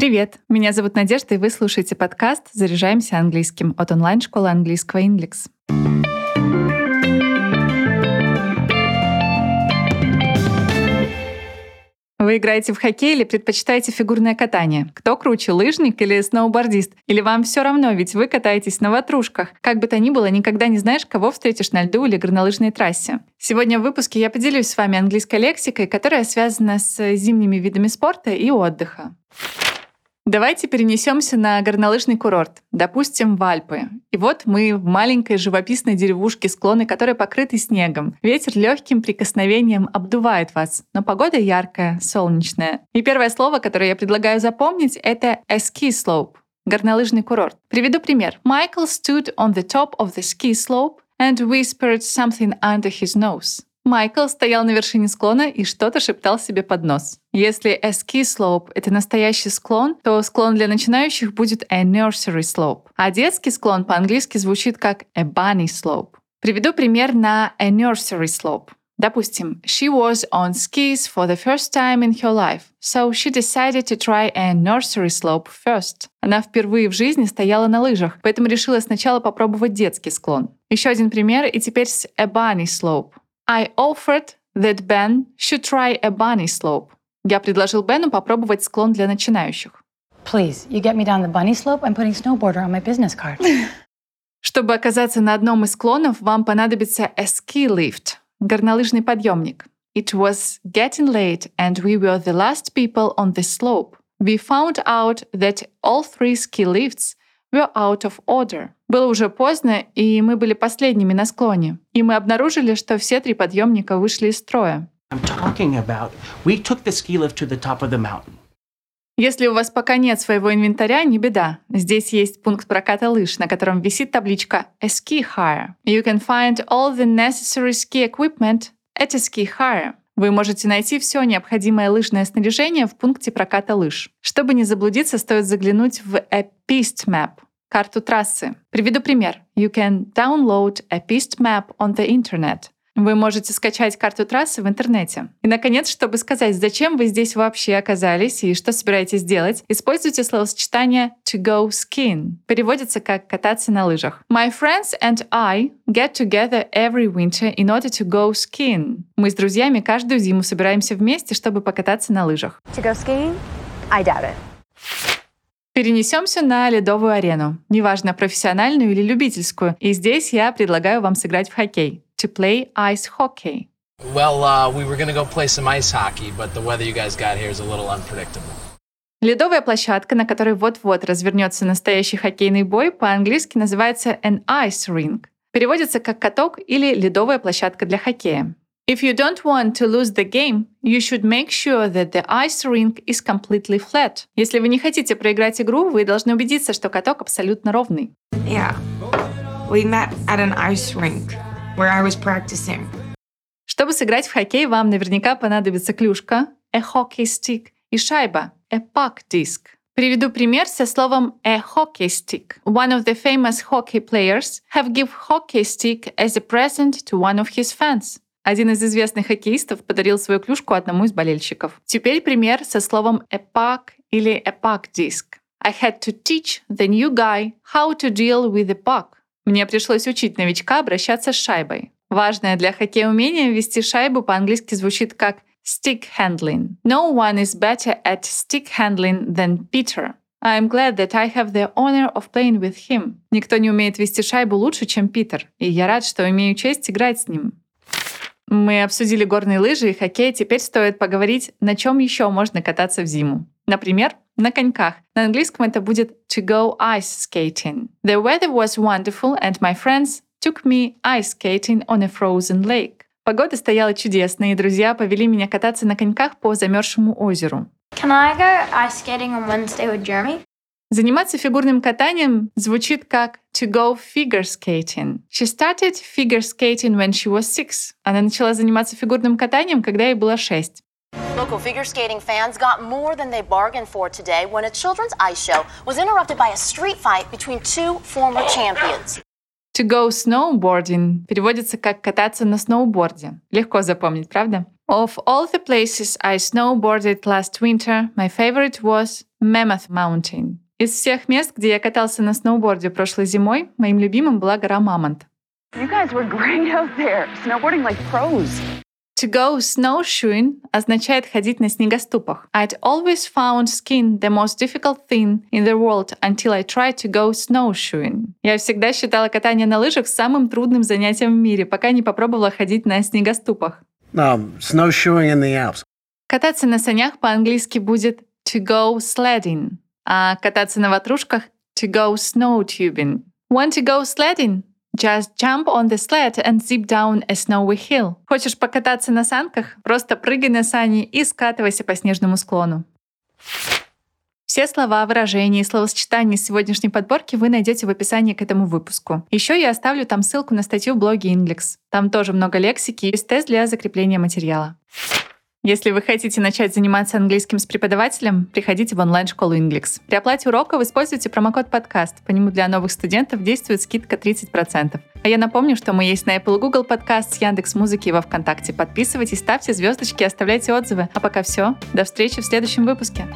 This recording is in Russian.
Привет! Меня зовут Надежда, и вы слушаете подкаст «Заряжаемся английским» от онлайн-школы английского Inglix. Вы играете в хоккей или предпочитаете фигурное катание? Кто круче, лыжник или сноубордист? Или вам все равно, ведь вы катаетесь на ватрушках? Как бы то ни было, никогда не знаешь, кого встретишь на льду или горнолыжной трассе. Сегодня в выпуске я поделюсь с вами английской лексикой, которая связана с зимними видами спорта и отдыха. Давайте перенесемся на горнолыжный курорт, допустим, в Альпы. И вот мы в маленькой живописной деревушке, склоны которой покрыты снегом. Ветер легким прикосновением обдувает вас, но погода яркая, солнечная. И первое слово, которое я предлагаю запомнить, это ski slope горнолыжный курорт. Приведу пример. Michael stood on the top of the ski slope and whispered something under his nose. Майкл стоял на вершине склона и что-то шептал себе под нос. Если ski slope — это настоящий склон, то склон для начинающих будет a nursery slope, а детский склон по-английски звучит как a bunny slope. Приведу пример на a nursery slope. Допустим, she was on skis for the first time in her life, so she decided to try a nursery slope first. Она впервые в жизни стояла на лыжах, поэтому решила сначала попробовать детский склон. Еще один пример, и теперь с a bunny slope. I offered that Ben should try a bunny slope. Я предложил Бену попробовать склон для начинающих. Please, you get me down the bunny slope, I'm putting snowboarder on my business card. Чтобы оказаться на одном из склонов, вам понадобится a ski lift, горнолыжный подъемник. It was getting late and we were the last people on the slope. We found out that all three ski lifts were out of order. Было уже поздно, и мы были последними на склоне. И мы обнаружили, что все три подъемника вышли из строя. Если у вас пока нет своего инвентаря, не беда. Здесь есть пункт проката лыж, на котором висит табличка «A ski hire». You can find all the necessary ski equipment at a ski hire. Вы можете найти все необходимое лыжное снаряжение в пункте проката лыж. Чтобы не заблудиться, стоит заглянуть в A Piste Map — карту трассы. Приведу пример. You can download a piste map on the internet — вы можете скачать карту трассы в интернете. И, наконец, чтобы сказать, зачем вы здесь вообще оказались и что собираетесь делать, используйте словосочетание to go skiing. Переводится как кататься на лыжах. My friends and I get together every winter in order to go skiing. Мы с друзьями каждую зиму собираемся вместе, чтобы покататься на лыжах. to go skiing? I doubt it. Перенесемся на ледовую арену, неважно, профессиональную или любительскую. И здесь я предлагаю вам сыграть в хоккей. To play ice hockey. Well, uh, we were to go play some ice hockey, but the weather you guys got here is a little unpredictable. Ледовая площадка, на которой вот-вот развернется настоящий хоккейный бой, по-английски называется an ice rink. Переводится как каток или ледовая площадка для хоккея. If you don't want to lose the game, you should make sure that the ice rink is completely flat. Если вы не хотите проиграть игру, вы должны убедиться, что каток абсолютно ровный. Yeah. We met at an ice rink where I was practicing. Чтобы сыграть в хоккей, вам наверняка понадобится клюшка, a hockey stick и шайба, a puck disc. Приведу пример со словом a hockey stick. One of the famous hockey players have give hockey stick as a present to one of his fans. Один из известных хоккеистов подарил свою клюшку одному из болельщиков. Теперь пример со словом puck или disc. I had to teach the new guy how to deal with the puck. Мне пришлось учить новичка обращаться с шайбой. Важное для хоккея умение вести шайбу по-английски звучит как stick handling. No one is better at stick handling than Peter. I'm glad that I have the honor of playing with him. Никто не умеет вести шайбу лучше, чем Питер, и я рад, что имею честь играть с ним. Мы обсудили горные лыжи и хоккей, теперь стоит поговорить, на чем еще можно кататься в зиму. Например, на коньках. На английском это будет to go ice skating. The weather was wonderful and my friends took me ice skating on a frozen lake. Погода стояла чудесная, и друзья повели меня кататься на коньках по замерзшему озеру. Can I go ice skating on Wednesday with Jeremy? Заниматься фигурным катанием звучит как to go figure skating. She started figure skating when she was six. Она начала заниматься фигурным катанием, когда ей было шесть. Local figure skating fans got more than they bargained for today when a children's ice show was interrupted by a street fight between two former champions. To go snowboarding переводится как кататься на сноуборде. Легко запомнить, правда? Of all the places I snowboarded last winter, my favorite was Mammoth Mountain. Из всех мест, где я катался на сноуборде прошлой зимой, моим любимым была гора Мамонт. You guys were great out there, snowboarding like pros. To go snowshoeing означает ходить на снегоступах. I'd always found skiing the most difficult thing in the world until I tried to go snowshoeing. Я всегда считала катание на лыжах самым трудным занятием в мире, пока не попробовала ходить на снегоступах. Um, snowshoeing in the Alps. Кататься на санях по-английски будет to go sledding, а кататься на ватрушках to go snowtubing. Want to go sledding? Just jump on the sled and zip down a snowy hill. Хочешь покататься на санках? Просто прыгай на сани и скатывайся по снежному склону. Все слова, выражения и словосочетания из сегодняшней подборки вы найдете в описании к этому выпуску. Еще я оставлю там ссылку на статью в блоге Inglix. Там тоже много лексики и тест для закрепления материала. Если вы хотите начать заниматься английским с преподавателем, приходите в онлайн-школу Inglix. При оплате уроков используйте промокод подкаст. По нему для новых студентов действует скидка 30%. А я напомню, что мы есть на Apple Google с Яндекс Музыки и во Вконтакте. Подписывайтесь, ставьте звездочки, оставляйте отзывы. А пока все. До встречи в следующем выпуске.